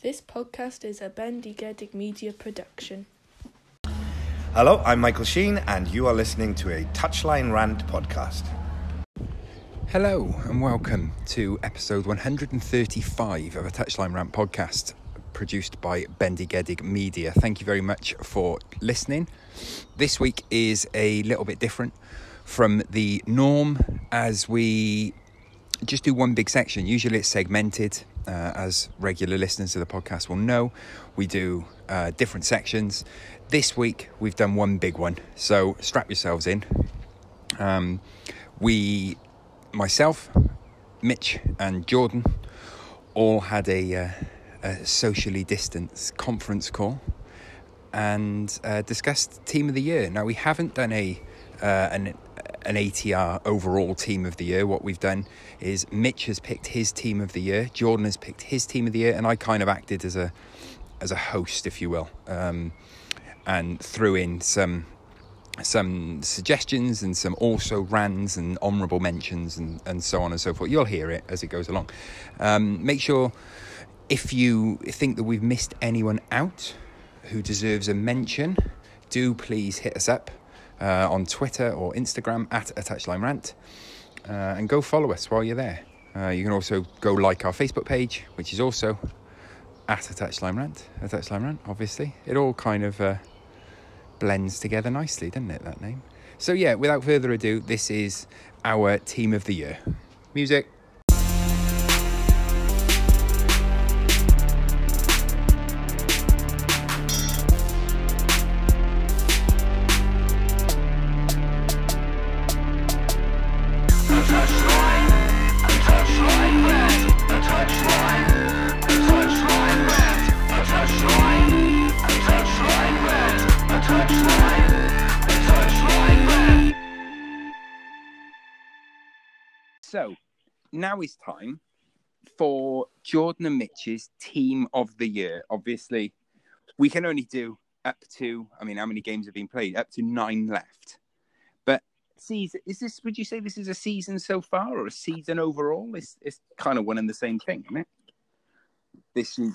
This podcast is a Bendigedig Media production. Hello, I'm Michael Sheen, and you are listening to a Touchline Rant podcast. Hello and welcome to episode 135 of a Touchline Rant podcast produced by Bendigedig Media. Thank you very much for listening. This week is a little bit different from the norm as we just do one big section. Usually it's segmented, uh, as regular listeners to the podcast will know. We do uh, different sections. This week we've done one big one, so strap yourselves in. Um, we, myself, Mitch, and Jordan all had a, uh, a socially distanced conference call and uh, discussed team of the year. Now we haven't done a uh, an an ATR overall team of the year. What we've done is Mitch has picked his team of the year, Jordan has picked his team of the year, and I kind of acted as a as a host, if you will, um, and threw in some some suggestions and some also rans and honourable mentions and, and so on and so forth. You'll hear it as it goes along. Um, make sure if you think that we've missed anyone out who deserves a mention, do please hit us up uh, on Twitter or Instagram at a touchline rant, uh, and go follow us while you're there. Uh, you can also go like our Facebook page, which is also at a touchline rant. A touchline rant, obviously. It all kind of uh, blends together nicely, doesn't it? That name. So yeah, without further ado, this is our team of the year. Music. Now is time for Jordan and Mitch's team of the year. Obviously, we can only do up to, I mean, how many games have been played? Up to nine left. But season, is this, would you say this is a season so far or a season overall? It's, it's kind of one and the same thing, isn't it? This is,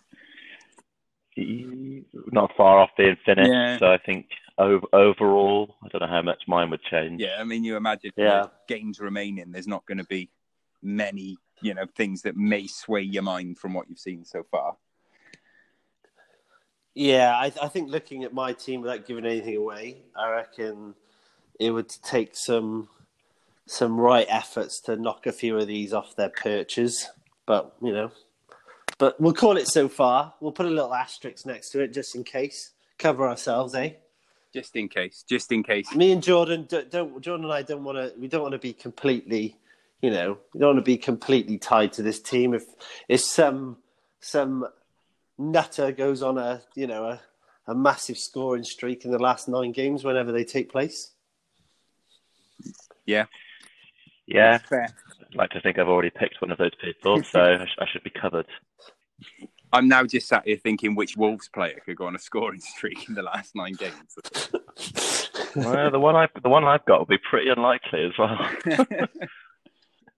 not far off being finished. Yeah. So I think ov- overall, I don't know how much mine would change. yeah, I mean, you imagine Yeah. games remaining, there's not going to be many, you know, things that may sway your mind from what you've seen so far. Yeah, I, I think looking at my team without giving anything away, I reckon it would take some some right efforts to knock a few of these off their perches. But you know, but we'll call it so far. We'll put a little asterisk next to it just in case. Cover ourselves, eh? Just in case, just in case. Me and Jordan don't, don't Jordan and I don't want to. We don't want to be completely, you know, you don't want to be completely tied to this team. If if some some nutter goes on a you know a, a massive scoring streak in the last nine games whenever they take place. Yeah, Yeah, fair. I'd like to think I've already picked one of those people, so I, sh- I should be covered. I'm now just sat here thinking which Wolves player could go on a scoring streak in the last nine games. Well, the one I the one I've got will be pretty unlikely as well.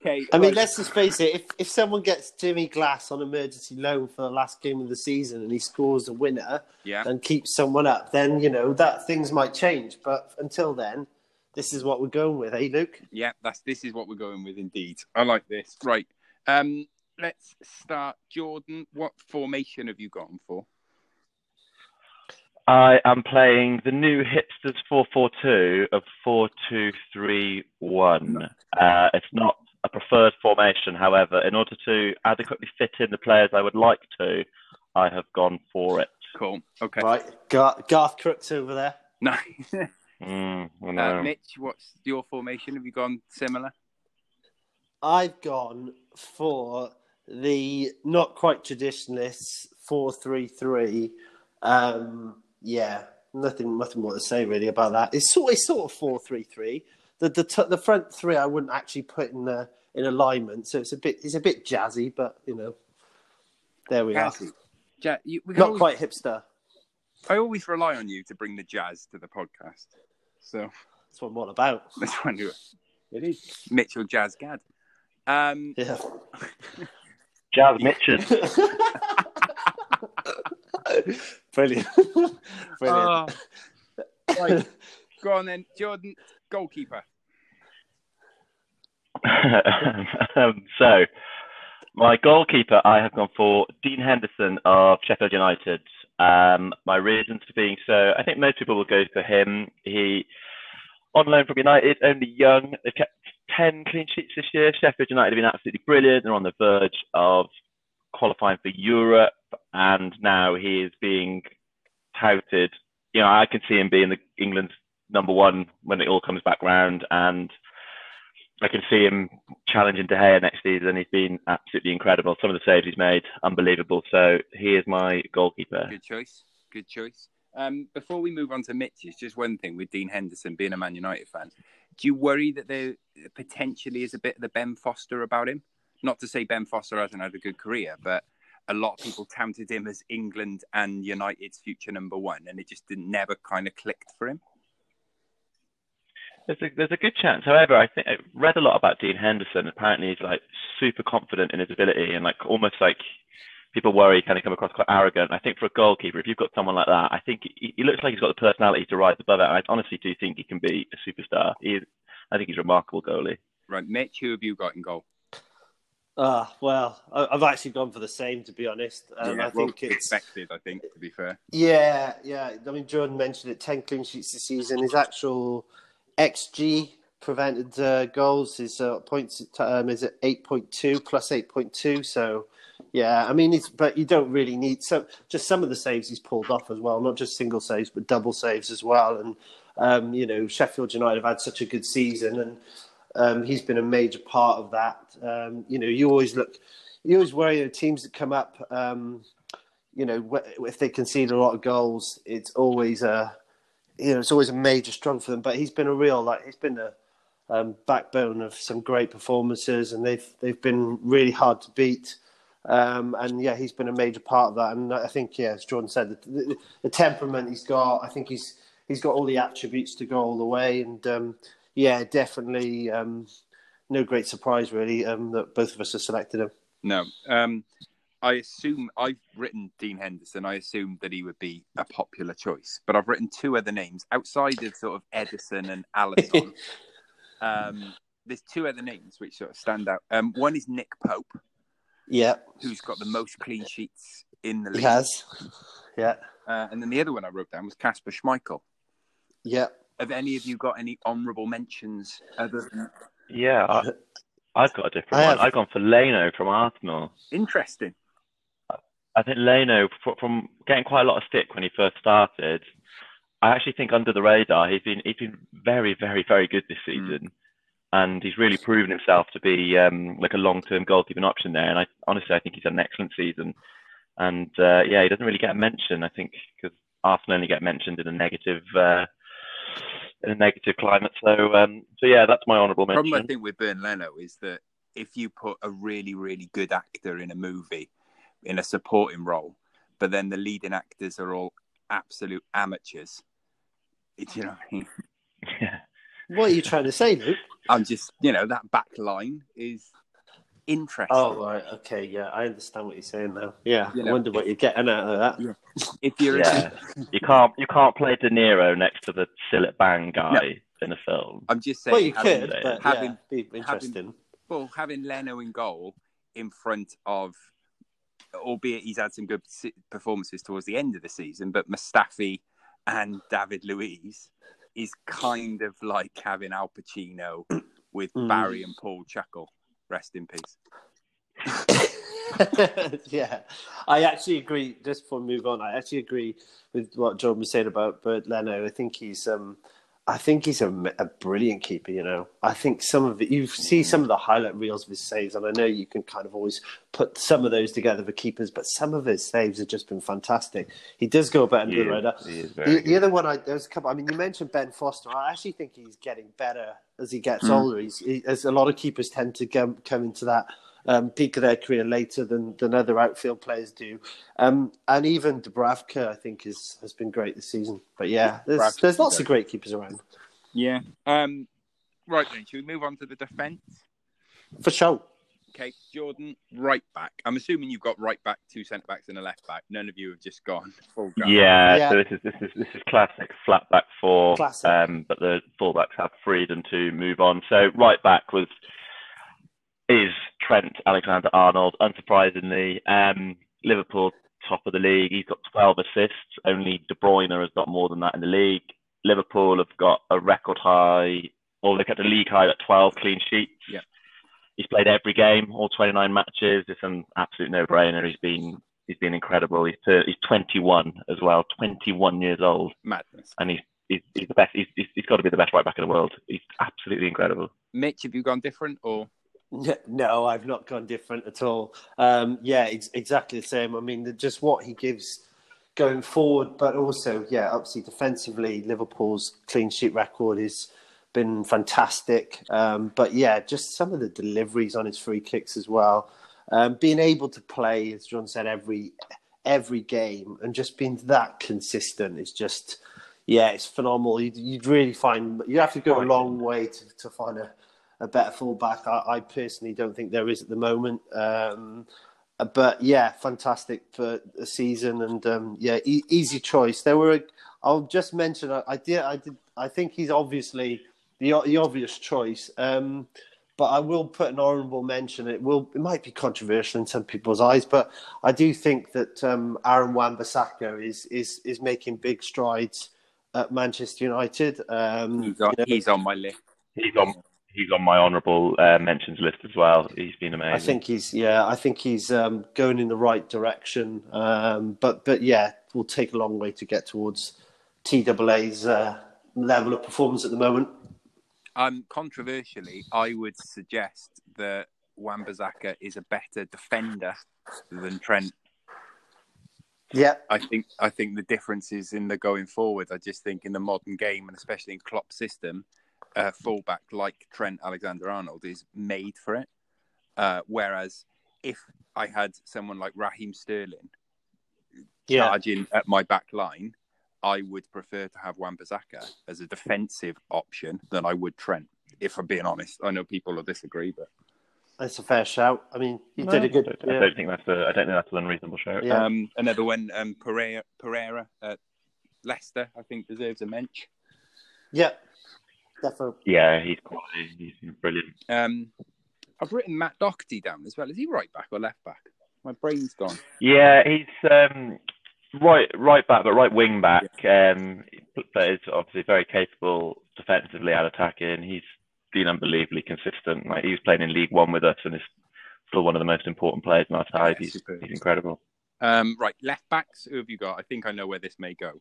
Okay, I mean, right. let's just face it. If if someone gets Jimmy Glass on emergency loan for the last game of the season and he scores a winner yeah, and keeps someone up, then you know that things might change. But until then, this is what we're going with, eh, Luke? yeah. That's this is what we're going with, indeed. I like this. Right. Um, let's start. Jordan, what formation have you gone for? I am playing the new hipsters four four two of four two three one. Uh, it's not a preferred formation, however, in order to adequately fit in the players I would like to, I have gone for it. Cool. Okay. Right, Garth, Garth Crooks over there. Nice. Mm, I uh, know. Mitch, what's your formation? Have you gone similar? I've gone for the not quite traditionalists four three three. Um, yeah, nothing, nothing more to say really about that. It's sort, it's sort of four three three. The the t- the front three I wouldn't actually put in the in alignment, so it's a bit it's a bit jazzy, but you know, there we Jazzy. are. Ja- you, we can Not always- quite hipster. I always rely on you to bring the jazz to the podcast. So That's what I'm all about. let's try and do it. It is Mitchell Jazz Gad. Um, Yeah. Jazz Mitchell. Brilliant. Brilliant. Oh. right, go on then, Jordan, goalkeeper. um, so, my goalkeeper, I have gone for Dean Henderson of Sheffield United. Um, my reasons for being so, I think most people will go for him. He, on loan from United, only young. They've kept 10 clean sheets this year. Sheffield United have been absolutely brilliant. They're on the verge of qualifying for Europe, and now he is being touted. You know, I can see him being the England's number one when it all comes back round, and I can see him challenging De Gea next season. He's been absolutely incredible. Some of the saves he's made, unbelievable. So he is my goalkeeper. Good choice. Good choice. Um, before we move on to Mitch's, just one thing with Dean Henderson being a Man United fan. Do you worry that there potentially is a bit of the Ben Foster about him? Not to say Ben Foster hasn't had a good career, but a lot of people touted him as England and United's future number one, and it just didn't never kind of clicked for him. There's a, there's a good chance. However, I think I read a lot about Dean Henderson. Apparently, he's like super confident in his ability and like almost like people worry kind of come across quite arrogant. I think for a goalkeeper, if you've got someone like that, I think he, he looks like he's got the personality to rise above it. I honestly do think he can be a superstar. He, I think he's a remarkable goalie. Right, Mitch, who have you got in goal? Ah, well, I- I've actually gone for the same, to be honest. Um, I well, think it's expected. I think to be fair. Yeah, yeah. I mean, Jordan mentioned it. Ten clean sheets this season. His actual xG prevented uh, goals is uh, points. Um, is it eight point two plus eight point two? So, yeah. I mean, it's but you don't really need so just some of the saves he's pulled off as well. Not just single saves, but double saves as well. And um, you know, Sheffield United have had such a good season, and um, he's been a major part of that. Um, you know, you always look, you always worry the teams that come up. Um, you know, if they concede a lot of goals, it's always a, you know, it's always a major struggle for them. But he's been a real like he's been a um, backbone of some great performances, and they've they've been really hard to beat. Um, and yeah, he's been a major part of that. And I think, yeah, as Jordan said, the, the, the temperament he's got, I think he's he's got all the attributes to go all the way. And um, yeah, definitely um, no great surprise really um, that both of us have selected him. No. I assume I've written Dean Henderson. I assumed that he would be a popular choice, but I've written two other names outside of sort of Ederson and Alisson. um, there's two other names which sort of stand out. Um, one is Nick Pope, Yeah, who's got the most clean sheets in the he league, has. Yeah, uh, and then the other one I wrote down was Kasper Schmeichel. yeah. Have any of you got any honourable mentions other than Yeah, I, I've got a different I one. have- I've gone for Leno from Arsenal. interesting? I think Leno, from getting quite a lot of stick when he first started, I actually think under the radar he's been he's been very very very good this season, and he's really proven himself to be um, like a long term goalkeeping option there. And I honestly I think he's had an excellent season, and uh, yeah he doesn't really get mentioned I think because Arsenal only get mentioned in a negative uh, in a negative climate. So um, so yeah that's my honourable mention. The problem I think with Bernd Leno is that if you put a really, really good actor in a movie in a supporting role, but then the leading actors are all absolute amateurs, it, you know, what I mean? Yeah. What are you trying to say, Luke? I'm just, you know, that back line is interesting. Oh right, okay, yeah, I understand what you're saying now. Yeah, You I know, wonder what you're getting out of that. if you're Yeah, you can't you can't play De Niro next to the Sillet Bang guy in a film. I'm just saying, Well, you having, could, having- but having- yeah, be interesting. well, having Leno in goal in front of, albeit he's had some good performances towards the end of the season, but Mustafi and David Luiz is kind of like having Al Pacino with Mm. Barry and Paul Chuckle. Rest in peace. yeah, I actually agree. Just before we move on, I actually agree with what Jordan was saying about Bernd Leno. I think he's, um, I think he's a, a brilliant keeper. You know, I think some of it. You see some of the highlight reels of his saves, and I know you can kind of always put some of those together for keepers, but some of his saves have just been fantastic. He does go a bit under He the radar. he is very The, the other one, I, there's a couple. I mean, you mentioned Ben Foster. I actually think he's getting better as he gets Mm. older. He's, he, as a lot of keepers tend to come, come into that um, peak of their career later than, than other outfield players do. Um, and even Dubravka, I think, is, has been great this season. But yeah, there's, Dubravka's there's lots good. of great keepers around. Yeah. Um, right then, should we move on to the defence? For sure. Okay, Jordan, right back. I'm assuming you've got right back, two centre backs, and a left back. None of you have just gone full guard. Yeah, Yeah. so this is this is this is classic flat back four, Classic. um, but the fullbacks have freedom to move on. So right back was is Trent Alexander Arnold. Unsurprisingly, um, Liverpool top of the league. He's got 12 assists. Only De Bruyne has got more than that in the league. Liverpool have got a record high, or they kept a league high at 12 clean sheets. Yeah. He's played every game, all 29 matches. It's an absolute no-brainer. He's been he's been incredible. He's he's 21 as well, 21 years old, Madness. and he's he's, he's the best. He's, he's, he's got to be the best right back in the world. He's absolutely incredible. Mitch, have you gone different or? No, I've not gone different at all. Um, yeah, ex- exactly the same. I mean, the, just what he gives going forward, but also, yeah, obviously defensively, Liverpool's clean sheet record has been fantastic. Um, but yeah, just some of the deliveries on his free kicks as well. Um, being able to play, as John said, every every game and just being that consistent is just, yeah, it's phenomenal. You'd, you'd really find you have to go a long way to, to find a, a better fullback. I, I personally don't think there is at the moment. Um, but yeah, fantastic for the season, and um, yeah, e- easy choice. There were, I'll just mention, I, I did, I did, I think he's obviously the the obvious choice. Um, but I will put an honourable mention. It will, it might be controversial in some people's eyes, but I do think that um, Aaron Wan-Bissaka is is is making big strides at Manchester United. Um, He's on, you know, he's on my list. He's on he's on my honourable uh, mentions list as well. He's been amazing. I think he's yeah, I think he's um, going in the right direction. Um, but but yeah, will take a long way to get towards TAA's uh, level of performance at the moment. Um, controversially, I would suggest that Wan-Bissaka is a better defender than Trent. Yeah, I think I think the difference is in the going forward. I just think in the modern game and especially in Klopp's system, a fullback like Trent Alexander-Arnold is made for it. Uh, whereas if I had someone like Raheem Sterling yeah, charging at my back line, I would prefer to have Wan-Bissaka as a defensive option than I would Trent. If I'm being honest, I know people will disagree, but that's a fair shout. I mean, he No, did a good. I don't, I don't think that's a I don't think that's an unreasonable shout. Yeah. um, another one, um, Pereira, Pereira at Leicester, I think deserves a mention. yeah, definitely. Yeah, he's quality. He's been brilliant. Um, I've written Matt Doherty down as well. Is he right back or left back? My brain's gone. Yeah, he's um, right right back, but right wing back. Um, but is obviously very capable defensively and attacking. He's been unbelievably consistent. Like he was playing in League One with us, and is still one of the most important players in our side. Yeah, He's he's incredible. Um, right, left backs. Who have you got? I think I know where this may go.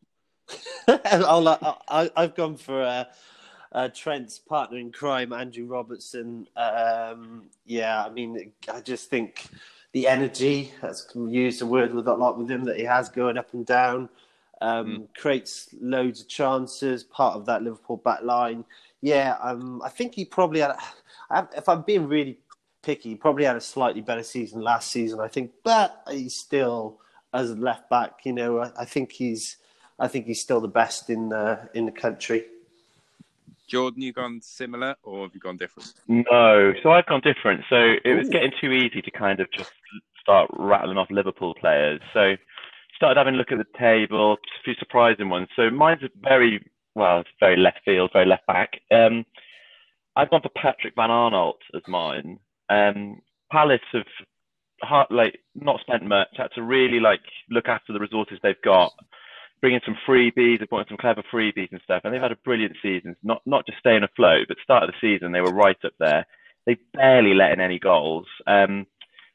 I'll, I, I've gone for uh, uh, Trent's partner in crime, Andrew Robertson. Um, yeah, I mean, I just think the energy, that's used a word with a lot with him, that he has going up and down, um, creates loads of chances, part of that Liverpool back line. Yeah, um, I think he probably had, if I'm being really picky, he probably had a slightly better season last season, I think, but he's still, as a left back, you know, I, I think he's. I think he's still the best in the in the country. Jordan, you gone similar or have you gone different? No, so I've gone different. So it was Ooh. getting too easy to kind of just start rattling off Liverpool players. So started having a look at the table, a few surprising ones. So mine's a very well, it's very left field, very left back. Um, I've gone for Patrick van Aanholt as mine. Um, Palace have hard, like not spent much, had to really like look after the resources they've got bring in some freebies, they've brought in some clever freebies and stuff, and they've had a brilliant season. Not not just staying afloat, but start of the season they were right up there. They barely let in any goals. Um,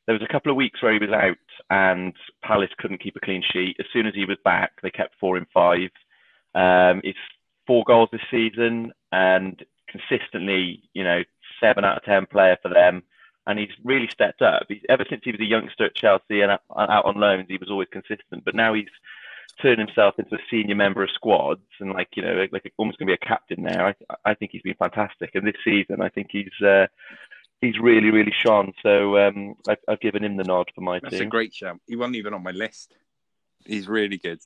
there was a couple of weeks where he was out, and Palace couldn't keep a clean sheet. As soon as he was back, they kept four in five. Um, it's four goals this season, and consistently, you know, seven out of ten player for them. And he's really stepped up. He's, ever since he was a youngster at Chelsea and out on loans, he was always consistent. But now he's turned himself into a senior member of squads and like you know like, almost going to be a captain now. I I think he's been fantastic, and this season I think he's uh, he's really really shone. So um, I've, I've given him the nod for my team. That's a great shout. He wasn't even on my list. He's really good.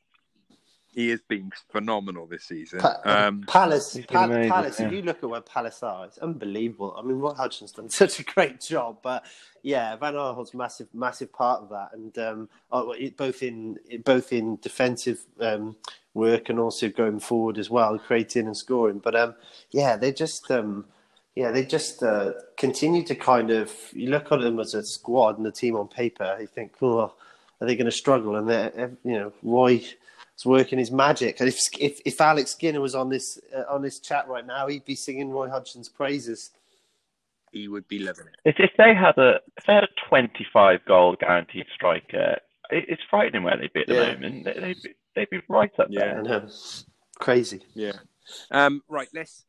He has been phenomenal this season. Pa- Um, Palace, Pa- amazing, Palace. yeah. If you look at where Palace are, it's unbelievable. I mean, Roy Hodgson's done such a great job, but yeah, Van Aanholt's massive, massive part of that, and um, oh, both in both in defensive um, work and also going forward as well, creating and scoring. But um, yeah, they just. Um, yeah, they just uh, continue to kind of. You look at them as a squad and the team on paper. You think, oh, are they going to struggle? And they're, you know, Roy is working his magic. And if if, if Alex Skinner was on this uh, on this chat right now, he'd be singing Roy Hodgson's praises. he would be loving it. If, if they had a if they had a 25 goal guaranteed striker, it, it's frightening where they'd be at the Yeah. moment. They, they'd, be, they'd be right up there. And um, crazy. Yeah. Um, right. Let's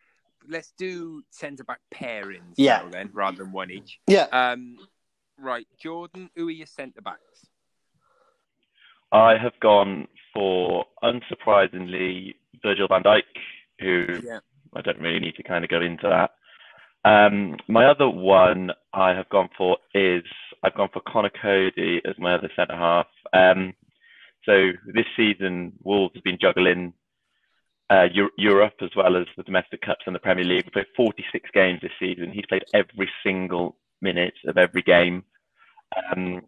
let's do centre back pairings Yeah. now then, rather than one each. Yeah, Um, right, Jordan. Who are your centre backs? I have gone for unsurprisingly Virgil van Dijk, who Yeah. I don't really need to kind of go into that. Um, my other one I have gone for is I've gone for Conor Coady as my other centre half. Um, so this season, Wolves have been juggling uh, Europe as well as the domestic cups and the Premier League. We played 46 games this season. He's played every single minute of every game. Um,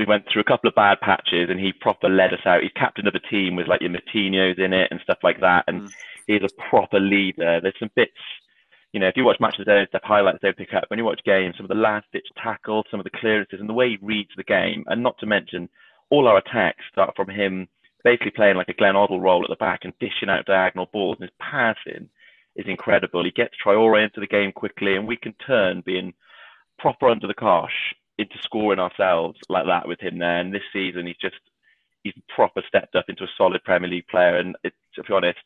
we went through a couple of bad patches and he proper led us out. He's captain of a team with like your Martinez in it and stuff like that. And Mm. he's a proper leader. There's some bits, you know, if you watch matches there and stuff, highlights they pick up. When you watch games, some of the last ditch tackles, some of the clearances and the way he reads the game. And not to mention, all our attacks start from him basically playing like a Glenn Hoddle role at the back and dishing out diagonal balls. And his passing is incredible. He gets Traore into the game quickly and we can turn being proper under the cosh into scoring ourselves like that with him there. And this season, he's just he's proper stepped up into a solid Premier League player. And it, to be honest,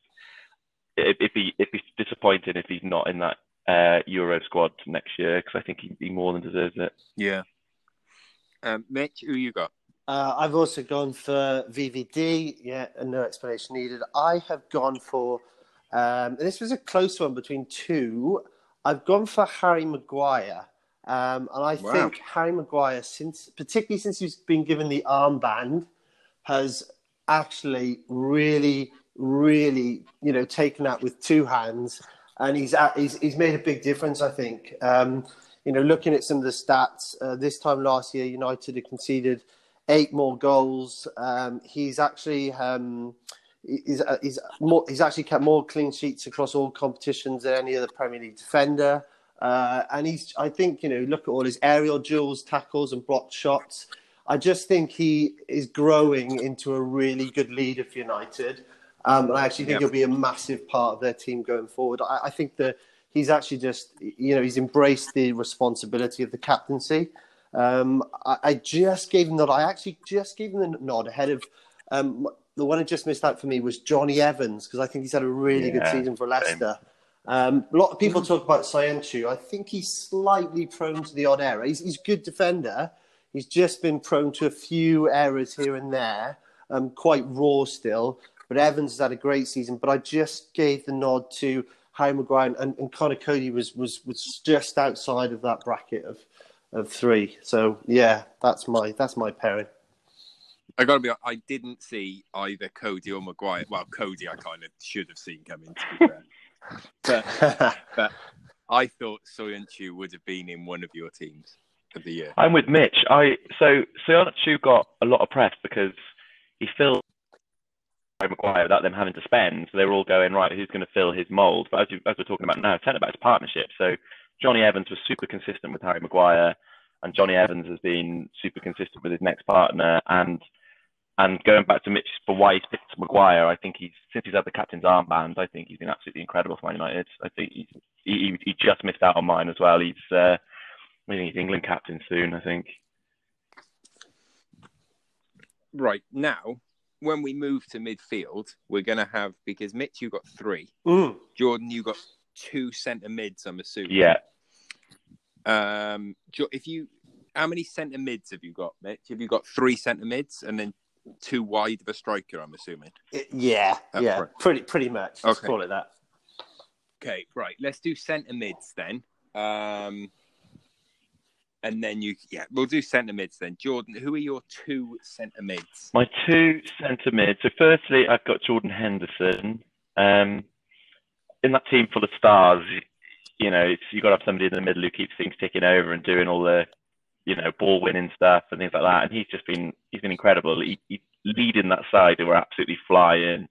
if, if he if he's disappointed if he's not in that uh, Euro squad next year, because I think he, he more than deserves it. Yeah. Um, Mitch, who you got? Uh, I've also gone for VVD. Yeah, and no explanation needed. I have gone for. Um, and this was a close one between two. I've gone for Harry Maguire, um, and I Wow. think Harry Maguire, since particularly since he's been given the armband, has actually really, really, you know, taken that with two hands, and he's at, he's he's made a big difference. I think. Um, you know, looking at some of the stats, uh, this time last year, United had conceded eight more goals. Um, he's actually um, he's uh, he's more he's actually kept more clean sheets across all competitions than any other Premier League defender. Uh, and he's I think you know look at all his aerial duels, tackles, and blocked shots. I just think he is growing into a really good leader for United. Um, and I actually think Yep. he'll be a massive part of their team going forward. I, I think that he's actually just, you know, he's embraced the responsibility of the captaincy. Um, I, I just gave him the I actually just gave him the nod ahead of um, the one that just missed out for me was Jonny Evans because I think he's had a really good season for Leicester. Um, a lot of people Mm. talk about Soyuncu. I think he's slightly prone to the odd error. He's, he's a good defender. He's just been prone to a few errors here and there, um, quite raw still. But Evans has had a great season. But I just gave the nod to Harry Maguire, and, and Conor Coady was, was, was just outside of that bracket of, of three. So yeah, that's my that's my pairing. I got to be. hon- I didn't see either Coady or Maguire. Well, Coady, I kind of should have seen coming. To be fair, but but I thought Soyuncu would have been in one of your teams of the year. I'm with Mitch. I so Soyuncu got a lot of press because he filled Harry Maguire without them having to spend. So they were all going right. Who's going to fill his mould? But as, you, as we're talking about now, centre back's a partnership. So Jonny Evans was super consistent with Harry Maguire, and Jonny Evans has been super consistent with his next partner. And and going back to Mitch for why he's picked Maguire, I think he's since he's had the captain's armband, I think he's been absolutely incredible for Man United. I think he's, he he just missed out on mine as well. He's uh, I think he's England captain soon. I think. Right now, when we move to midfield, we're going to have because Mitch, you got three. Mm. Jordan, you got two centre mids. I'm assuming. Yeah. Um, if you, how many centre mids have you got, Mitch? Have you got three centre mids and then two wide of a striker? I'm assuming. It- yeah, Up yeah, front. pretty pretty much. Let's Okay. call it that. Okay, right. Let's do centre mids then. Um, and then you, yeah, we'll do centre mids then. Jordan, who are your two centre mids? My two centre mids. So, firstly, I've got Jordan Henderson. Um, in that team full of stars, you know, it's, you've got to have somebody in the middle who keeps things ticking over and doing all the, you know, ball winning stuff and things like that. And he's just been, he's been incredible. He, he leading that side who are absolutely flying,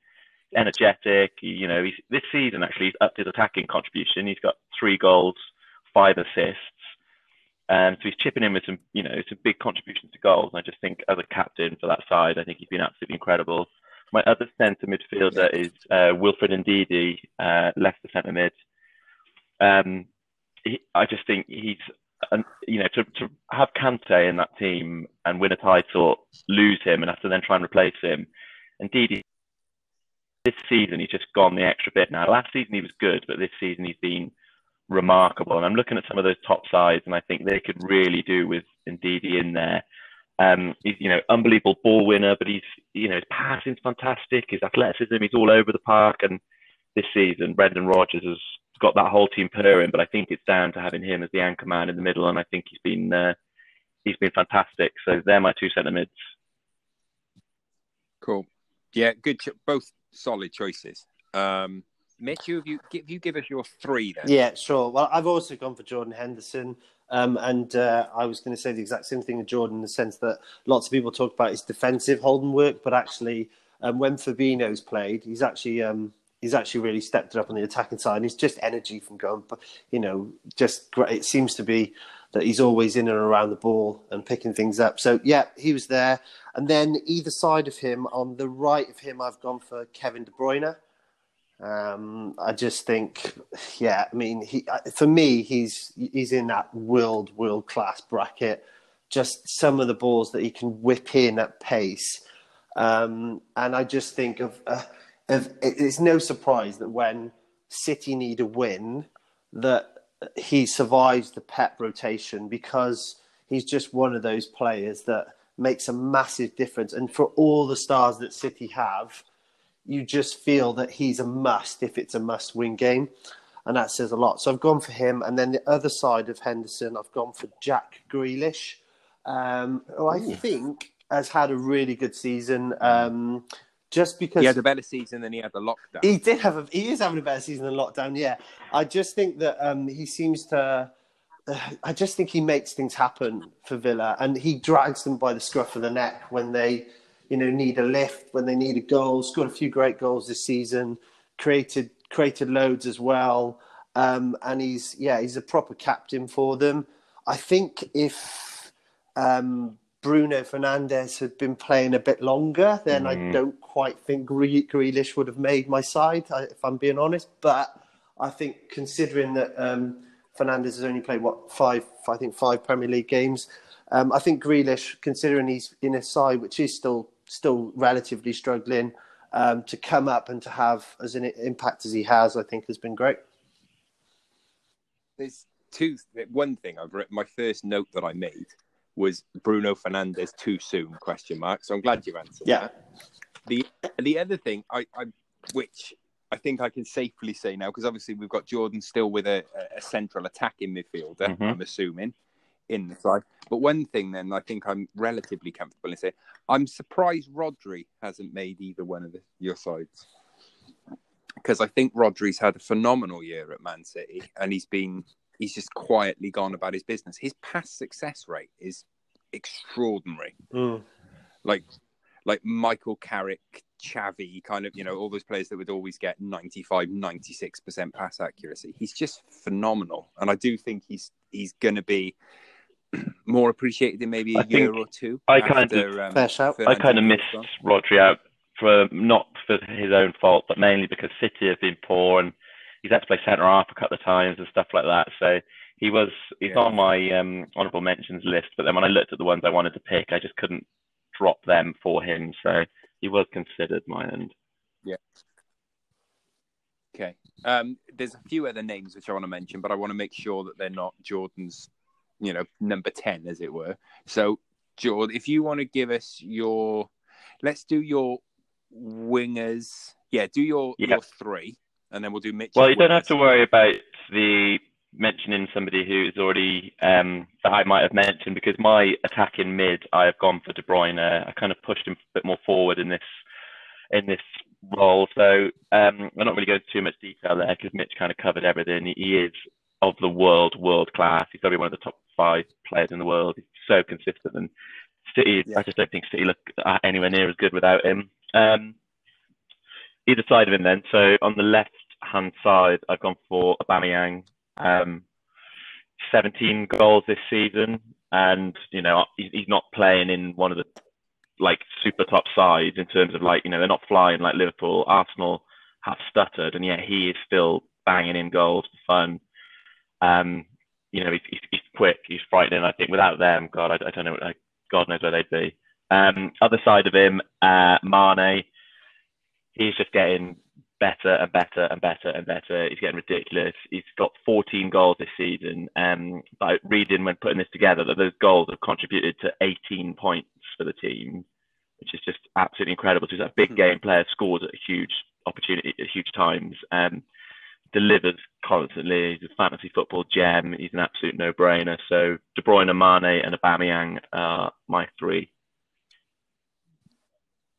energetic. He, you know, he's, this season actually he's upped his attacking contribution. He's got three goals, five assists. Um, so he's chipping in with some, you know, some big contributions to goals. And I just think as a captain for that side, I think he's been absolutely incredible. My other centre midfielder is uh, Wilfred Ndidi, uh, Leicester centre mid. Um, he, I just think he's, um, you know, to, to have Kante in that team and win a title, lose him, and have to then try and replace him. Ndidi, this season he's just gone the extra bit now. Last season he was good, but this season he's been remarkable. And I'm looking at some of those top sides, and I think they could really do with Ndidi in there. Um, he's you know unbelievable ball winner, but he's you know his passing's fantastic. His athleticism, he's all over the park. And this season, Brendan Rodgers has got that whole team purring. But I think it's down to having him as the anchor man in the middle, and I think he's been uh, he's been fantastic. So they're my two centre mids. Cool. Yeah, good. Cho- both solid choices. Um, Mitch, you, you give you give us your three then. Yeah, sure. Well, I've also gone for Jordan Henderson. Um, and uh, I was going to say the exact same thing to Jordan in the sense that lots of people talk about his defensive holding work, but actually, um, when Fabinho's played, he's actually um, he's actually really stepped it up on the attacking side. And he's just energy from going, you know, just great. It seems to be that he's always in and around the ball and picking things up. So yeah, he was there. And then either side of him, on the right of him, I've gone for Kevin De Bruyne. Um, I just think, yeah, I mean, he for me, he's he's in that world world class bracket. Just some of the balls that he can whip in at pace, um, and I just think of, uh, of it's no surprise that when City need a win, that he survives the Pep rotation because he's just one of those players that makes a massive difference. And for all the stars that City have you just feel that he's a must if it's a must win game. And that says a lot. So I've gone for him. And then the other side of Henderson, I've gone for Jack Grealish, um, who I Ooh. think has had a really good season. Um, just because he had a better season than he had the lockdown. He did have a, he is having a better season than lockdown, yeah. I just think that um, he seems to uh, I just think he makes things happen for Villa and he drags them by the scruff of the neck when they you know, need a lift when they need a goal. Scored a few great goals this season. Created created loads as well. Um, and he's yeah, he's a proper captain for them. I think if um, Bruno Fernandes had been playing a bit longer, then mm. I don't quite think Gre- Grealish would have made my side, if I'm being honest. But I think considering that um, Fernandes has only played what five, I think five Premier League games, um, I think Grealish, considering he's in a side which is still still relatively struggling, um, to come up and to have as an impact as he has, I think has been great. There's two. One thing I've written. My first note that I made was Bruno Fernandes too soon? Question mark. So I'm glad you answered. Yeah. That. The the other thing I, I which I think I can safely say now because obviously we've got Jordan still with a, a central attacking midfielder. Mm-hmm. I'm assuming in the side. But one thing, then, I think I'm relatively comfortable in saying I'm surprised Rodri hasn't made either one of the, your sides because I think Rodri's had a phenomenal year at Man City, and he's been he's just quietly gone about his business. His pass success rate is extraordinary. Mm. Like like Michael Carrick, Xavi, kind of, you know, all those players that would always get 95, 96% pass accuracy. He's just phenomenal. And I do think he's he's going to be more appreciated in maybe a I year or two. I kind of, um, I kind of missed Rodri out for not for his own fault, but mainly because City have been poor and he's had to play centre half a couple of times and stuff like that. So he was he's yeah. on my um, honourable mentions list, but then when I looked at the ones I wanted to pick, I just couldn't drop them for him. So he was considered my end. Yeah. Okay. Um, there's a few other names which I want to mention, but I want to make sure that they're not Jordan's you know, number 10, as it were. So, Jordan, if you want to give us your, let's do your wingers. Yeah, do your, your three, and then we'll do Mitch. Well, you don't have to worry about the mentioning somebody who is already um, that I might have mentioned because my attacking mid, I have gone for De Bruyne. I kind of pushed him a bit more forward in this in this role. So um, I'm not really going into too much detail there because Mitch kind of covered everything. He, he is of the world, world class. He's probably one of the top five players in the world. He's so consistent, and City. Yeah. I just don't think City look uh, anywhere near as good without him. Um, either side of him, then. So on the left hand side, I've gone for Aubameyang. Um, 17 goals this season, and you know he's, not playing in one of the like super top sides in terms of like you know they're not flying like Liverpool, Arsenal have stuttered, and yet he is still banging in goals for fun. Um, you know he's, he's, quick, he's frightening. I think without them, God, I, I don't know, God knows where they'd be. Um, other side of him, uh, Mane, he's just getting better and better and better and better. He's getting ridiculous. He's got 14 goals this season. Um, by reading when putting this together, that those goals have contributed to 18 points for the team, which is just absolutely incredible. So he's a big game player, scores at huge opportunity at huge times, um, delivers constantly. He's a fantasy football gem. He's an absolute no-brainer. So De Bruyne, Mane, and Aubameyang are my three.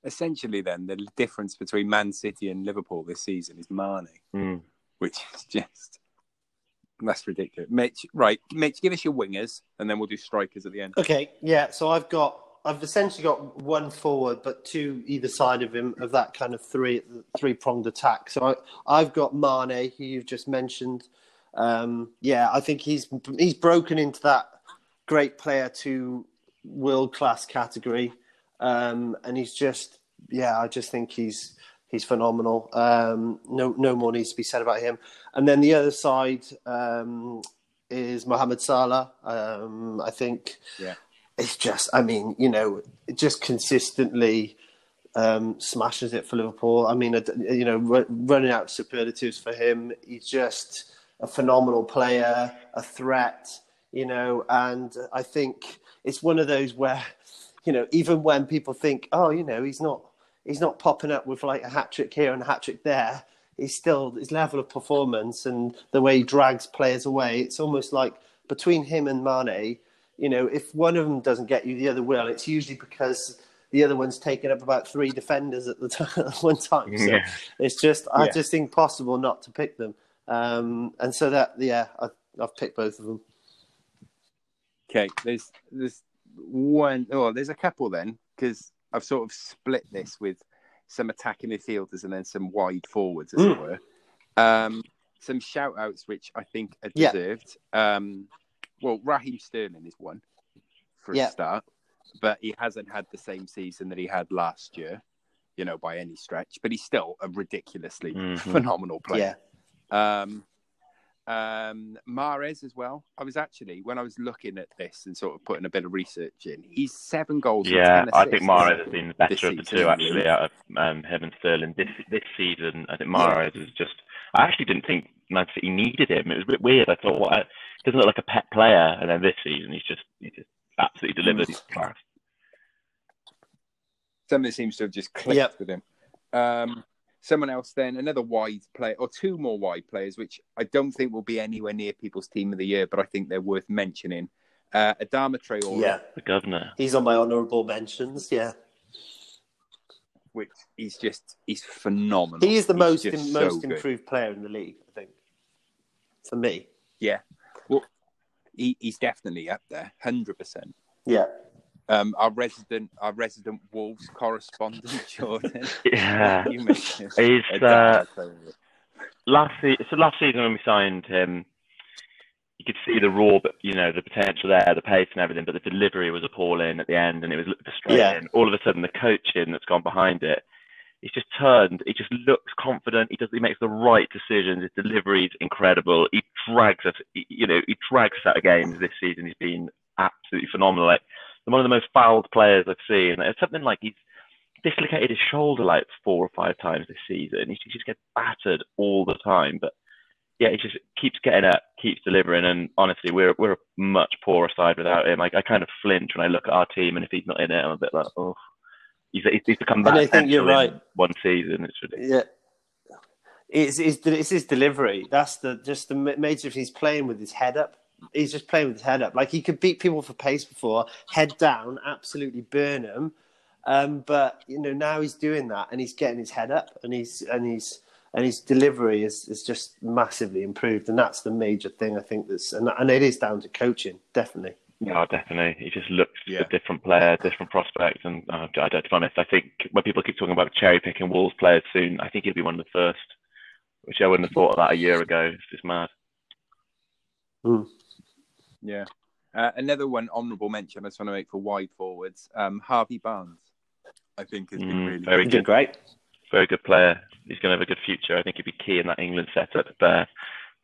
Essentially, then the difference between Man City and Liverpool this season is Mane, Mm. which is just that's ridiculous. Mitch, right? Mitch, give us your wingers, and then we'll do strikers at the end. Okay, yeah. So I've got, I've essentially got one forward, but two either side of him of that kind of three three pronged attack. So I, I've got Mane, who you've just mentioned. Um, yeah, I think he's he's broken into that great player to world class category, um, and he's just yeah, I just think he's he's phenomenal. Um, no no more needs to be said about him. And then the other side um, is Mohamed Salah. Um, I think Yeah. it's just, I mean, you know, it just consistently um, smashes it for Liverpool. I mean, you know, ru- running out superlatives for him. He's just a phenomenal player, a threat, you know, and I think it's one of those where, you know, even when people think, oh, you know, he's not, he's not popping up with like a hat trick here and a hat trick there. He's still his level of performance and the way he drags players away. It's almost like between him and Mane, you know, if one of them doesn't get you, the other will. It's usually because the other one's taken up about three defenders at the time, at one time. So Yeah. it's just, I Yeah. just think possible not to pick them. Um, and so that, yeah, I, I've picked both of them. Okay, there's there's one. Oh, there's a couple then because I've sort of split this with some attacking midfielders and then some wide forwards, as it Mm. were. Um, some shout outs which I think are Yeah. deserved. Um, well, Raheem Sterling is one for Yeah. a start, but he hasn't had the same season that he had last year, you know, by any stretch. But he's still a ridiculously Mhm. phenomenal player. Yeah. Um, um, Mahrez as well. I was actually when I was looking at this and sort of putting a bit of research in. He's seven goals. Yeah, I think assists Mahrez has been the better of the season, two actually out of um, him and Sterling this this season. I think Mahrez is just. I actually didn't think Man City needed him. It was a bit weird. I thought, what? Well, doesn't look like a Pep player. And then this season, he's just he just absolutely delivered. He's class. Something seems to have just clicked Yep. with him. Um, someone else then, another wide player, or two more wide players, which I don't think will be anywhere near people's team of the year, but I think they're worth mentioning. Uh, Adama Traore, Yeah. The governor. He's on my honourable mentions. Yeah. which he's just he's phenomenal. He is the He's most just most so good. improved player in the league, I think. For me. Yeah, well, he, he's definitely up there, hundred percent. Yeah. Um, our resident, our resident Wolves correspondent, Jordan. Yeah. you He's uh, last se- so last season when we signed him, you could see the raw, but you know the potential there, the pace and everything, but the delivery was appalling at the end, and it was frustrating. All of a sudden, the coaching that's gone behind it, he's just turned. He just looks confident. He does. He makes the right decisions. His delivery is incredible. He drags us. he- You know, he drags us out of games this season. He's been absolutely phenomenal. Like one of the most fouled players I've seen. It's something like he's dislocated his shoulder like four or five times this season. He just gets battered all the time, but yeah, he just keeps getting up, keeps delivering, and honestly, we're we're a much poorer side without him. Like I kind of flinch when I look at our team, and if he's not in it, I'm a bit like, oh, he's he's, he's become And I think you're right. one season. It's ridiculous. Yeah. It's, it's, it's his delivery. That's the just the ma- major. He's playing with his head up. He's just playing with his head up. Like he could beat people for pace before, head down, absolutely burn them. Um, but you know now he's doing that, and he's getting his head up, and he's and he's and his delivery is, is just massively improved, and that's the major thing I think. That's and, and it is down to coaching, definitely. Yeah, definitely. He just looks Yeah. a different player, different prospect. And uh, I don't, to be honest, I think when people keep talking about cherry picking Wolves players soon, I think he'll be one of the first, which I wouldn't have thought of that a year ago. It's just mad. Yeah. Uh, another one honourable mention I just want to make for wide forwards. Um, Harvey Barnes, I think, has been Mm, really very good. great. Very good player. He's going to have a good future. I think he'd be key in that England setup uh,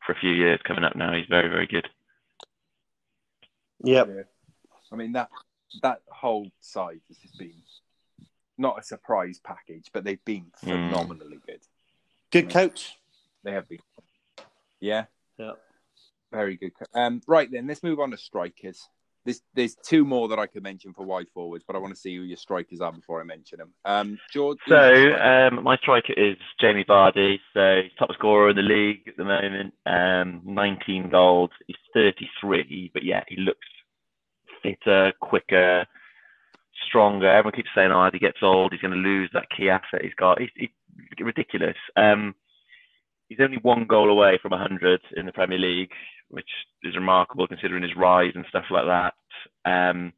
for a few years coming up now. He's very, very good. Yep. I mean that that whole side has just been not a surprise package, but they've been Mm. phenomenally good. Good coach. They have been. Yeah, Yeah. Very good. Um, right then, let's move on to strikers. There's there's two more that I could mention for wide forwards, but I want to see who your strikers are before I mention them. Um, George. So um, my striker is Jamie Vardy. So top scorer in the league at the moment. Um, 19 goals. He's 33, but yeah, he looks fitter, quicker, stronger. Everyone keeps saying, "Oh, as he gets old, he's going to lose that key asset he's got." He's, he's ridiculous. Um, he's only one goal away from 100 in the Premier League, which is remarkable considering his rise and stuff like that. Um,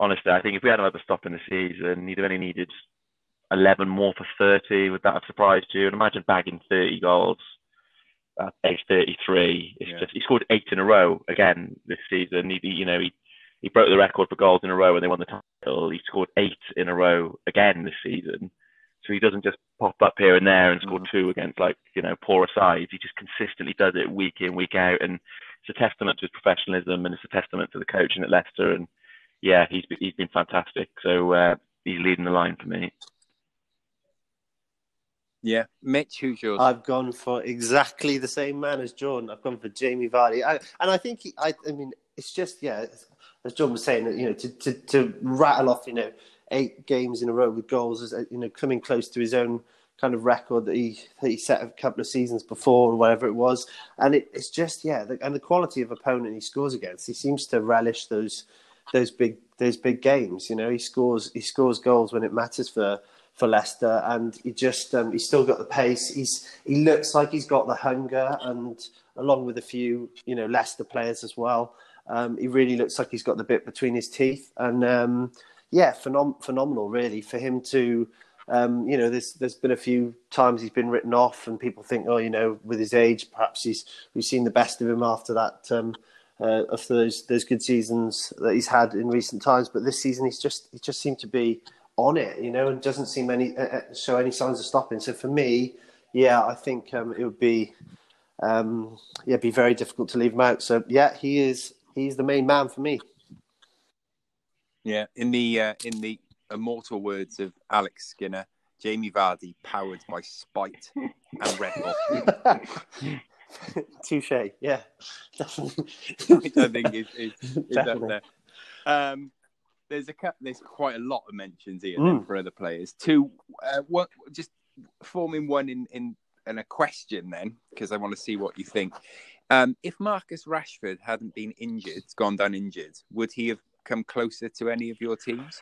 honestly, I think if we had another stop in the season, he'd have only needed 11 more for 30. Would that have surprised you? And imagine bagging 30 goals at age 33. It's Yeah. just he scored eight in a row again this season. He, you know, he he broke the record for goals in a row when they won the title. He scored eight in a row again this season. So he doesn't just pop up here and there and score two against like you know poorer sides. He just consistently does it week in week out, and it's a testament to his professionalism and it's a testament to the coaching at Leicester. And yeah, he's been, he's been fantastic. So uh, he's leading the line for me. yeah, Mitch, who's yours? I've gone for exactly the same man as Jordan. I've gone for Jamie Vardy, I, and I think he, I, I mean, it's just yeah, as John was saying, you know, to, to, to rattle off, you know, eight games in a row with goals, you know, coming close to his own kind of record that he that he set a couple of seasons before or whatever it was, and it, it's just yeah, the, and the quality of opponent he scores against, he seems to relish those those big those big games. You know, he scores he scores goals when it matters for for Leicester, and he just um, he's still got the pace. He's he looks like he's got the hunger, and along with a few you know Leicester players as well, um, he really looks like he's got the bit between his teeth. And um, yeah, phenom- phenomenal really for him to. Um, you know, there's there's been a few times he's been written off, and people think, oh, you know, with his age, perhaps he's we've seen the best of him after that um, uh, after those those good seasons that he's had in recent times. But this season, he's just he just seemed to be on it, you know, and doesn't seem any uh, uh, show any signs of stopping. So for me, yeah, I think um, it would be um, yeah, be very difficult to leave him out. So yeah, he is he's the main man for me. Yeah, in the uh, in the immortal words of Alex Skinner, Jamie Vardy powered by spite and Red Bull. Touche. Yeah, definitely. I think is, is, is up there. Um, there's a there's quite a lot of mentions here Mm. for other players. Two, uh, what just forming one in in, in a question then because I want to see what you think. Um, if Marcus Rashford hadn't been injured, gone down injured, would he have come closer to any of your teams?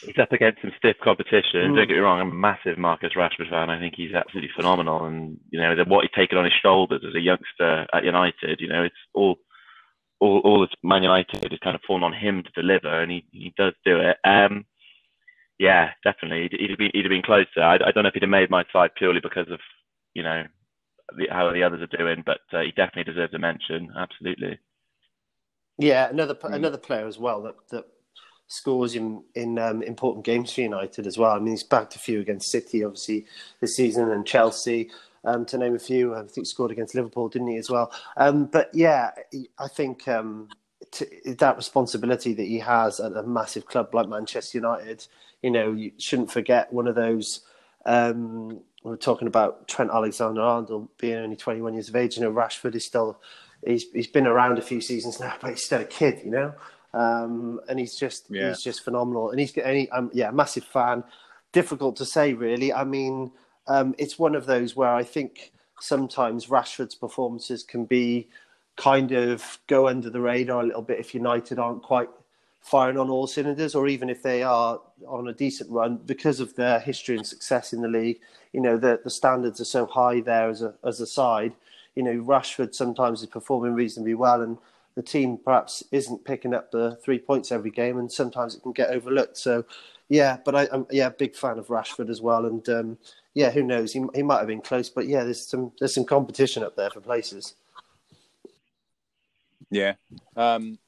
He's up against some stiff competition. Mm. Don't get me wrong, I'm a massive Marcus Rashford fan. I think he's absolutely phenomenal. And, you know, the, what he's taken on his shoulders as a youngster at United, you know, it's all all, all this Man United is kind of fallen on him to deliver, and he, he does do it. Um, yeah, definitely. He'd, he'd, have been, he'd have been closer. I, I don't know if he'd have made my side purely because of, you know, the, how the others are doing, but uh, he definitely deserves a mention. Absolutely. Yeah, another Mm. another player as well that that scores in in um, important games for United as well. I mean, he's backed a few against City, obviously this season, and Chelsea, um, to name a few. I think he scored against Liverpool, didn't he as well? Um, but yeah, I think um, to, that responsibility that he has at a massive club like Manchester United, you know, you shouldn't forget one of those. Um, we we're talking about Trent Alexander-Arnold being only 21 years of age. You know, Rashford is still he's he's been around a few seasons now, but he's still a kid, you know. Um, and he's just Yeah. he's just phenomenal, and he's and he, um, yeah, massive fan. Difficult to say, really. I mean, um, it's one of those where I think sometimes Rashford's performances can be kind of go under the radar a little bit if United aren't quite firing on all cylinders, or even if they are on a decent run because of their history and success in the league. You know, the the standards are so high there as a as a side. You know, Rashford sometimes is performing reasonably well, and the team perhaps isn't picking up the three points every game, and sometimes it can get overlooked. So, yeah, but I, am yeah big fan of Rashford as well, and um, yeah, who knows? He he might have been close, but yeah, there's some there's some competition up there for places. Yeah. Um,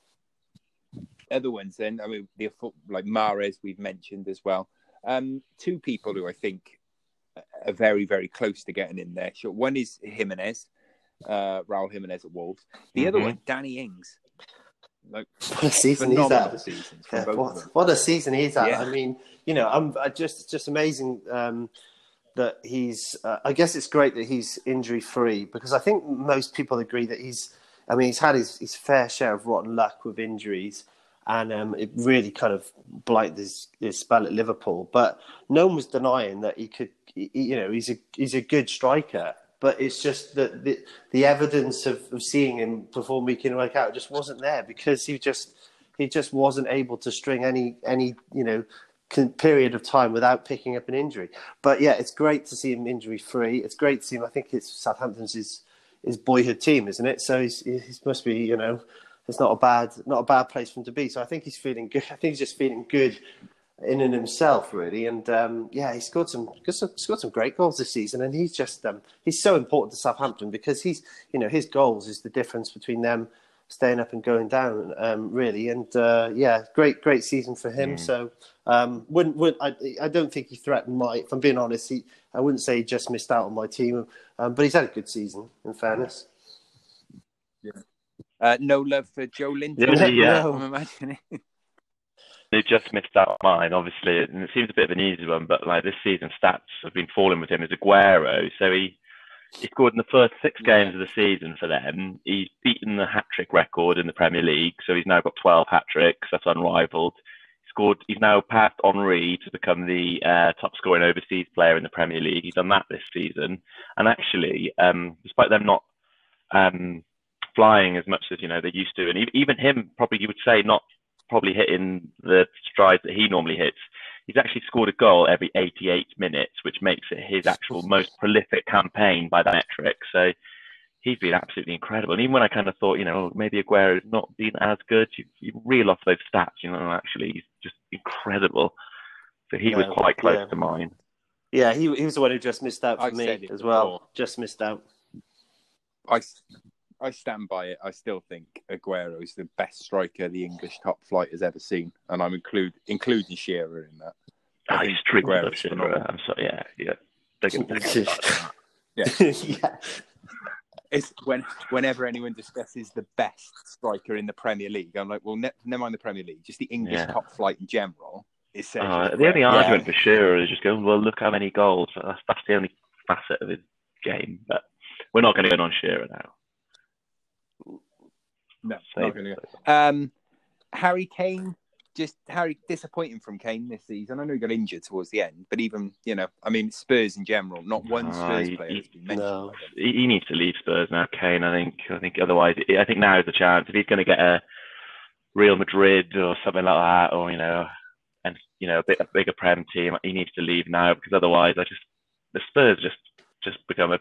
other ones then, I mean, the like Mahrez we've mentioned as well. Um, two people who I think are very, very close to getting in there. Sure, one is Jimenez, uh, Raul Jimenez at Wolves. The mm-hmm. other one, Danny Ings. Like what a season he's had! Yeah, what, what, a season he's had! Yeah. I mean, you know, I'm I just just amazing um, that he's. Uh, I guess it's great that he's injury free because I think most people agree that he's I mean, he's had his, his fair share of rotten luck with injuries, and um, it really kind of blighted his, his spell at Liverpool. But no one was denying that he could, he, you know, he's a he's a good striker. But it's just that the the evidence of, of seeing him perform week in week out just wasn't there because he just he just wasn't able to string any any you know period of time without picking up an injury. But yeah, it's great to see him injury free. It's great to see him. I think it's Southampton's his his boyhood team, isn't it? So he's he must be you know it's not a bad not a bad place for him to be. So I think he's feeling good. I think he's just feeling good in and himself really. And um, yeah, he scored some scored some great goals this season, and he's just um, he's so important to Southampton because he's you know his goals is the difference between them staying up and going down um, really. And uh, yeah, great great season for him. Mm. So um, wouldn't would I, I don't think he threatened my. If I'm being honest, he I wouldn't say he just missed out on my team, um, but he's had a good season. In fairness. Yeah. Uh, no love for Joelinton. Yeah, yeah. I'm imagining. They just missed out mine, obviously, and it seems a bit of an easy one. But like this season, stats have been falling with him as Aguero. So he he scored in the first six games of the season for them. He's beaten the hat trick record in the Premier League, so he's now got 12 hat tricks. That's unrivaled scored. He's now passed Henry to become the uh, top scoring overseas player in the Premier League. He's done that this season, and actually, um, despite them not um, flying as much as you know they used to, and even him probably you would say not probably hitting the strides that he normally hits. He's actually scored a goal every 88 minutes, which makes it his actual most prolific campaign by that metric. So he's been absolutely incredible. And even when I kind of thought, you know, oh, maybe Aguero's not been as good, you, you reel off those stats, you know, actually he's just incredible. So he yeah, was quite close yeah. to mine. Yeah, he, he was the one who just missed out for I me as well. Just missed out. I, I stand by it. I still think Aguero is the best striker the English top flight has ever seen, and I'm include including Shearer in that. I, I think Aguero Shearer. I'm sorry. Yeah, yeah. yeah. yeah it's when whenever anyone discusses the best striker in the Premier League, I'm like, well, ne- never mind the Premier League, just the English yeah. top flight in general. Is uh, the only argument for sure is just going, well, look how many goals. That's, that's the only facet of his game. But we're not going to go on Shearer now. No, not going to go. Um, Harry Kane just Harry disappointing from Kane this season. I know he got injured towards the end, but even you know, I mean, Spurs in general, not one Spurs uh, player has been mentioned. No. He needs to leave Spurs now, Kane. I think. I think otherwise, I think now is the chance if he's going to get a Real Madrid or something like that, or you know, and you know, a bit a bigger Prem team, he needs to leave now because otherwise, I just the Spurs just just become a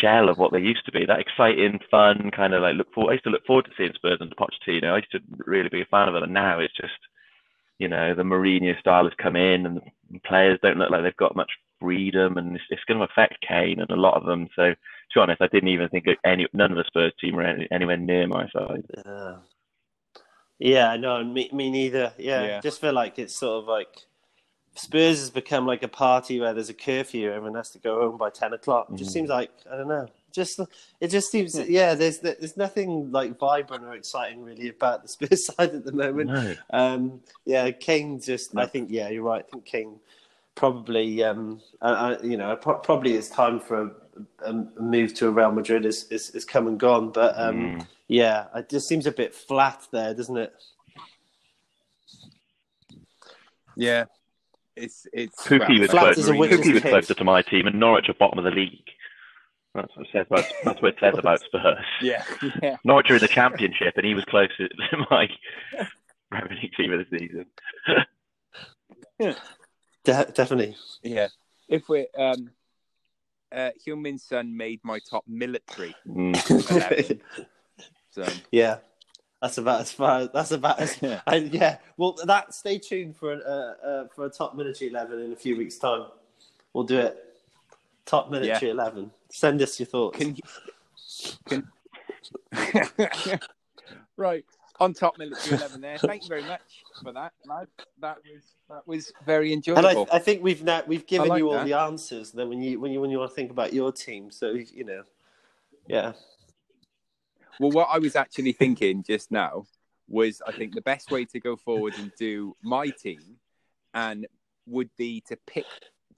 shell of what they used to be. That exciting, fun kind of like look forward. I used to look forward to seeing Spurs under Pochettino. I used to really be a fan of it, and now it's just you know the Mourinho style has come in, and the players don't look like they've got much freedom, and it's, it's going to affect Kane and a lot of them. So to be honest, I didn't even think any none of the Spurs team were any, anywhere near my side. Uh, yeah, no, me, me neither. Yeah, yeah, just feel like it's sort of like Spurs has become like a party where there's a curfew, everyone has to go home by ten o'clock. It just mm. seems like I don't know. Just it just seems yeah. There's there's nothing like vibrant or exciting really about the Spurs side at the moment. No. Um, yeah, Kane just. No. I think yeah, you're right. I think Kane probably um, uh, you know probably it's time for a, a, move to a Real Madrid is, is, is come and gone. But um, mm. yeah, it just seems a bit flat there, doesn't it? Yeah, It's it's Pukki was, Flat closer, as a witch's Pukki was closer to my team, and Norwich are bottom of the league. That's what it says about, that's what it says about Spurs. Yeah, yeah. Norwich are in the championship, and he was closer to my Premier League team of the season. De- definitely. Yeah. If we're um uh Hyun Sun made my top military. Mm. So yeah, that's about as far. As, that's about as. Yeah. And yeah, well, that. Stay tuned for an, uh, uh, for a top military eleven in a few weeks' time. We'll do it. Top military eleven. Send us your thoughts. can you can Right. On top military eleven there. Thank you very much for that, lad. That was that was very and enjoyable. I, I think we've now we've given like you all that. the answers. Then when you when you when you want to think about your team, so you know, yeah, Well, what I was actually thinking just now was I think the best way to go forward and do my team and would be to pick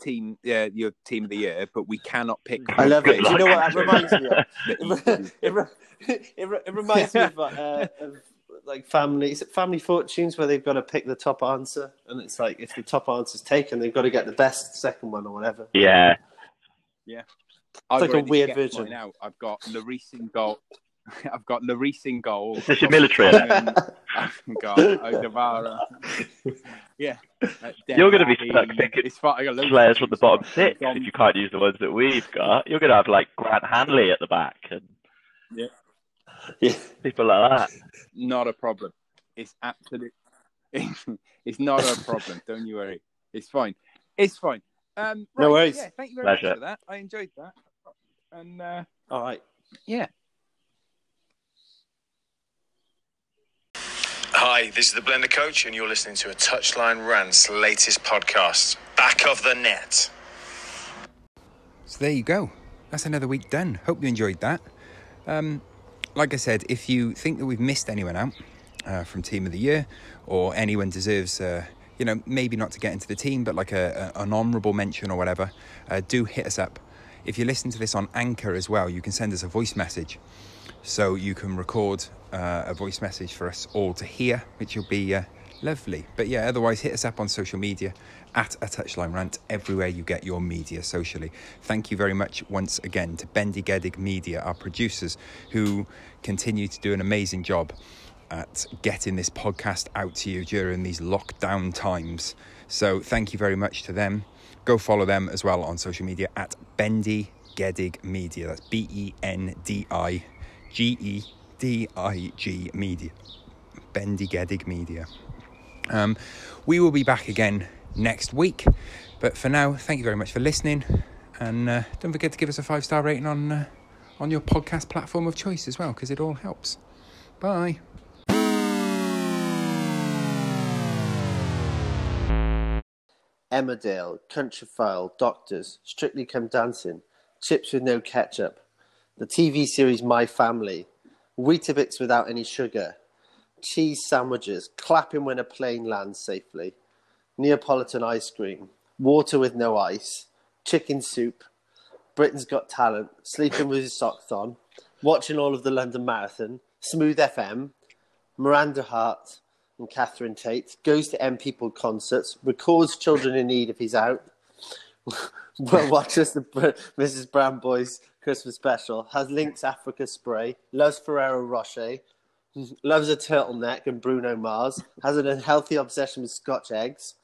team uh, your team of the year, but we cannot pick. I love it. Do you know what luck. that reminds me of? it, re- it, re- it reminds me of, uh, of like family is it family fortunes where they've got to pick the top answer and it's like if the top answer's taken they've got to get the best second one or whatever Yeah, I've like a weird version. Now. I've got Larice in goal. I've got Larice in goal. is this your military? Um, I've got Odavara. Yeah. You're gonna be stuck picking It's fine. I got loads Players of from the bottom six. Dom- If you can't use the ones that we've got, you're going to have like Grant Hanley at the back and yeah people like that. Not a problem. It's absolute. it's not a problem. Don't you worry. It's fine. It's fine. Um, No worries. Yeah, thank you very Pleasure. much for that. I enjoyed that. And uh, all right yeah, Hi, this is the Blender Coach, and you're listening to a Touchline Rant's latest podcast, Back of the Net. So there you go. That's another week done. Hope you enjoyed that. Um, like I said, if you think that we've missed anyone out uh, from Team of the Year, or anyone deserves, uh, you know, maybe not to get into the team, but like a, a, an honourable mention or whatever, uh, do hit us up. If you listen to this on Anchor as well, you can send us a voice message. So you can record uh, a voice message for us all to hear, which will be uh, lovely. But yeah, otherwise, hit us up on social media at a touchline rant everywhere you get your media socially. Thank you very much once again to Bendigedig Media, our producers, who continue to do an amazing job at getting this podcast out to you during these lockdown times. So thank you very much to them. Go follow them as well on social media at Bendy Gedig Media. That's B E N D I G E D I G Media. Bendigedig Media. Um, we will be back again next week. But for now, thank you very much for listening. And uh, don't forget to give us a five star rating on, uh, on your podcast platform of choice as well, because it all helps. Bye. Emmerdale, Countryfile, Doctors, Strictly Come Dancing, Chips with No Ketchup, the TV series My Family, Weetabix without any sugar, cheese sandwiches, clapping when a plane lands safely, Neapolitan ice cream, water with no ice, chicken soup, Britain's Got Talent, sleeping with his socks on, watching all of the London Marathon, Smooth FM, Miranda Hart and Catherine Tate, goes to M People concerts, records Children in Need if he's out, watches the Mrs. Brown Boys Christmas special, has Lynx Africa spray, loves Ferrero Rocher, loves a turtleneck and Bruno Mars, has an unhealthy obsession with Scotch eggs,